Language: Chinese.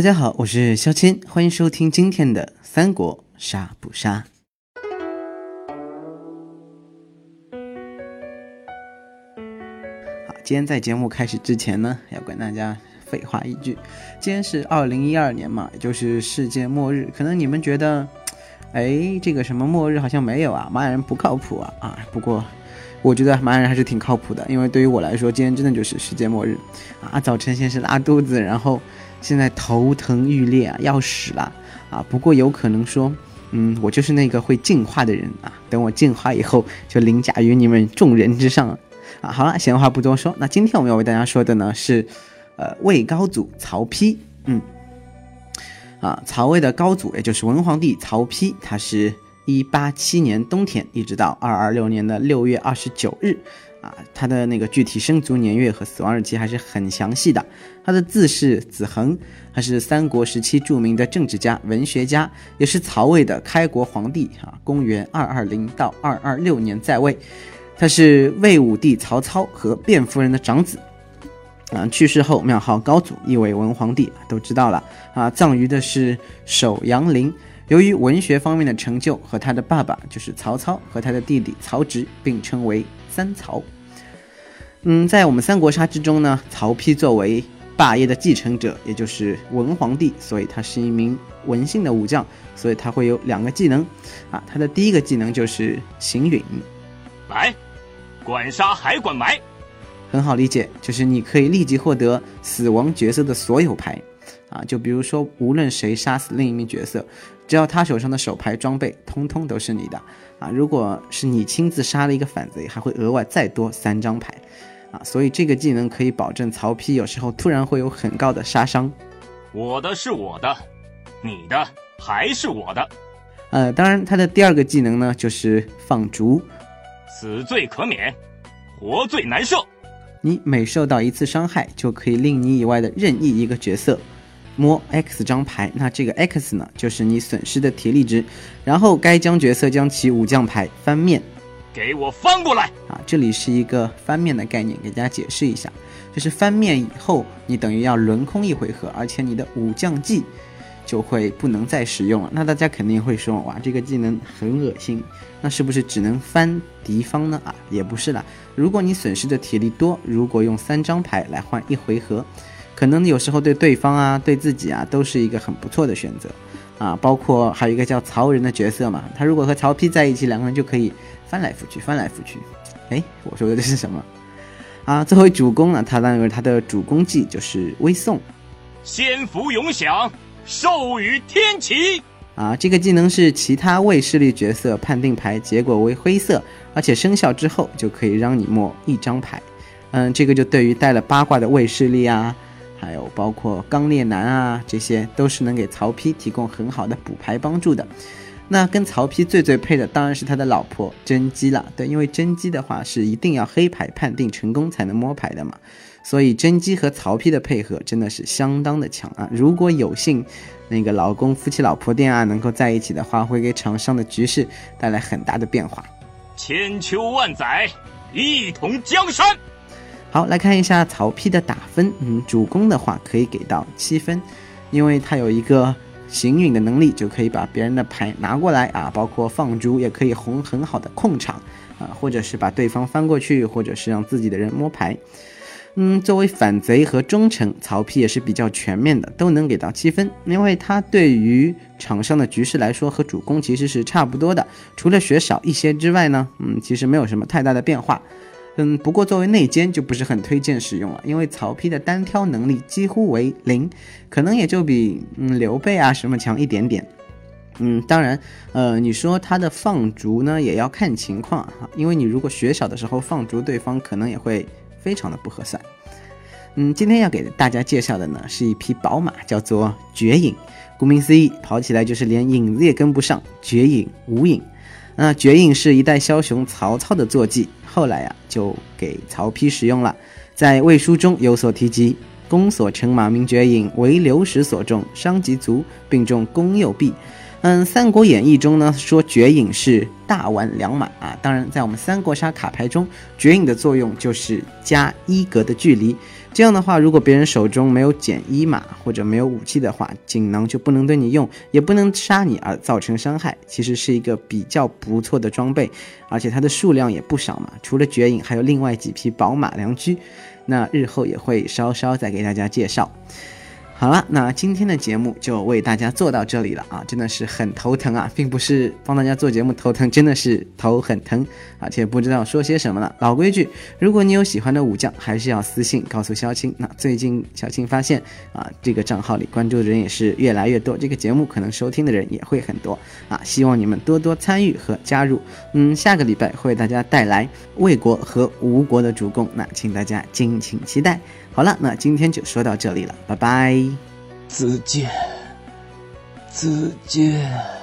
大家好，我是肖谦，欢迎收听今天的《三国杀不杀》。好，今天在节目开始之前呢，要跟大家废话一句，今天是二零一二年嘛，也就是世界末日。可能你们觉得，哎，这个什么末日好像没有啊，玛雅人不靠谱啊啊！不过，我觉得玛雅人还是挺靠谱的，因为对于我来说，今天真的就是世界末日啊！早晨先是拉肚子，然后现在头疼欲裂啊，要死了啊！不过有可能说，嗯，我就是那个会进化的人啊，等我进化以后，就凌驾于你们众人之上。啊，好了，闲话不多说，那今天我们要为大家说的呢是，呃，魏高祖曹丕，嗯，啊，曹魏的高祖，也就是文皇帝曹丕，他是一八七年冬天一直到二二六年的六月二十九日，啊，他的那个具体生卒年月和死亡日期还是很详细的。他的字是子恒，他是三国时期著名的政治家、文学家，也是曹魏的开国皇帝啊。公元二二零到二二六年在位。他是魏武帝曹操和卞夫人的长子，啊，去世后庙号高祖，意为文皇帝，都知道了啊。葬于的是首阳陵。由于文学方面的成就，和他的爸爸就是曹操和他的弟弟曹植并称为三曹。嗯，在我们三国杀之中呢，曹丕作为霸业的继承者，也就是文皇帝，所以他是一名文姓的武将，所以他会有两个技能，啊，他的第一个技能就是行允，来。管杀还管埋，很好理解，就是你可以立即获得死亡角色的所有牌，啊，就比如说无论谁杀死另一名角色，只要他手上的手牌装备通通都是你的，啊，如果是你亲自杀了一个反贼，还会额外再多三张牌，啊，所以这个技能可以保证曹丕有时候突然会有很高的杀伤。我的是我的，你的还是我的，呃，当然他的第二个技能呢就是放逐。死罪可免，活罪难赦。你每受到一次伤害，就可以令你以外的任意一个角色摸 X 张牌。那这个 X 呢，就是你损失的体力值。然后该将角色将其武将牌翻面，给我翻过来啊！这里是一个翻面的概念，给大家解释一下，就是翻面以后，你等于要轮空一回合，而且你的武将技。就会不能再使用了。那大家肯定会说，哇，这个技能很恶心。那是不是只能翻敌方呢？啊，也不是啦。如果你损失的体力多，如果用三张牌来换一回合，可能有时候对对方啊，对自己啊，都是一个很不错的选择啊。包括还有一个叫曹仁的角色嘛，他如果和曹丕在一起，两个人就可以翻来覆去，翻来覆去。哎，我说的这是什么？啊，作为主公呢，他当然他的主攻技就是微送，仙福永享。授予天齐啊！这个技能是其他卫势力角色判定牌结果为灰色，而且生效之后就可以让你摸一张牌。嗯，这个就对于带了八卦的卫势力啊，还有包括刚烈男啊，这些都是能给曹丕提供很好的补牌帮助的。那跟曹丕最最配的当然是他的老婆甄姬了。对，因为甄姬的话是一定要黑牌判定成功才能摸牌的嘛。所以甄姬和曹丕的配合真的是相当的强啊！如果有幸，那个老公夫妻老婆店啊能够在一起的话，会给场上的局势带来很大的变化。千秋万载，一统江山。好，来看一下曹丕的打分。嗯，主攻的话可以给到七分，因为他有一个行允的能力，就可以把别人的牌拿过来啊，包括放逐也可以红很好的控场啊，或者是把对方翻过去，或者是让自己的人摸牌。嗯，作为反贼和忠臣，曹丕也是比较全面的，都能给到七分，因为他对于场上的局势来说和主攻其实是差不多的，除了血少一些之外呢，嗯，其实没有什么太大的变化。嗯，不过作为内奸就不是很推荐使用了，因为曹丕的单挑能力几乎为零，可能也就比嗯刘备啊什么强一点点。嗯，当然，呃，你说他的放逐呢，也要看情况哈，因为你如果血少的时候放逐对方，可能也会。非常的不合算。嗯，今天要给大家介绍的呢是一匹宝马，叫做绝影。顾名思义，跑起来就是连影子也跟不上，绝影无影。那绝影是一代枭雄曹操的坐骑，后来啊就给曹丕使用了。在魏书中有所提及：“公所乘马名绝影，为流矢所中，伤及足，并中弓右臂。”嗯，《三国演义》中呢说绝影是大宛良马啊。当然，在我们三国杀卡牌中，绝影的作用就是加一格的距离，这样的话，如果别人手中没有减一码或者没有武器的话，锦囊就不能对你用，也不能杀你而造成伤害。其实是一个比较不错的装备，而且它的数量也不少嘛。除了绝影，还有另外几匹宝马良驹，那日后也会稍稍再给大家介绍。好了，那今天的节目就为大家做到这里了啊，真的是很头疼啊，并不是帮大家做节目头疼，真的是头很疼，而且不知道说些什么了。老规矩，如果你有喜欢的武将，还是要私信告诉小青。那最近小青发现啊，这个账号里关注的人也是越来越多，这个节目可能收听的人也会很多啊，希望你们多多参与和加入。嗯，下个礼拜会为大家带来魏国和吴国的主攻，那请大家敬请期待。好了，那今天就说到这里了，拜拜。再见，再见。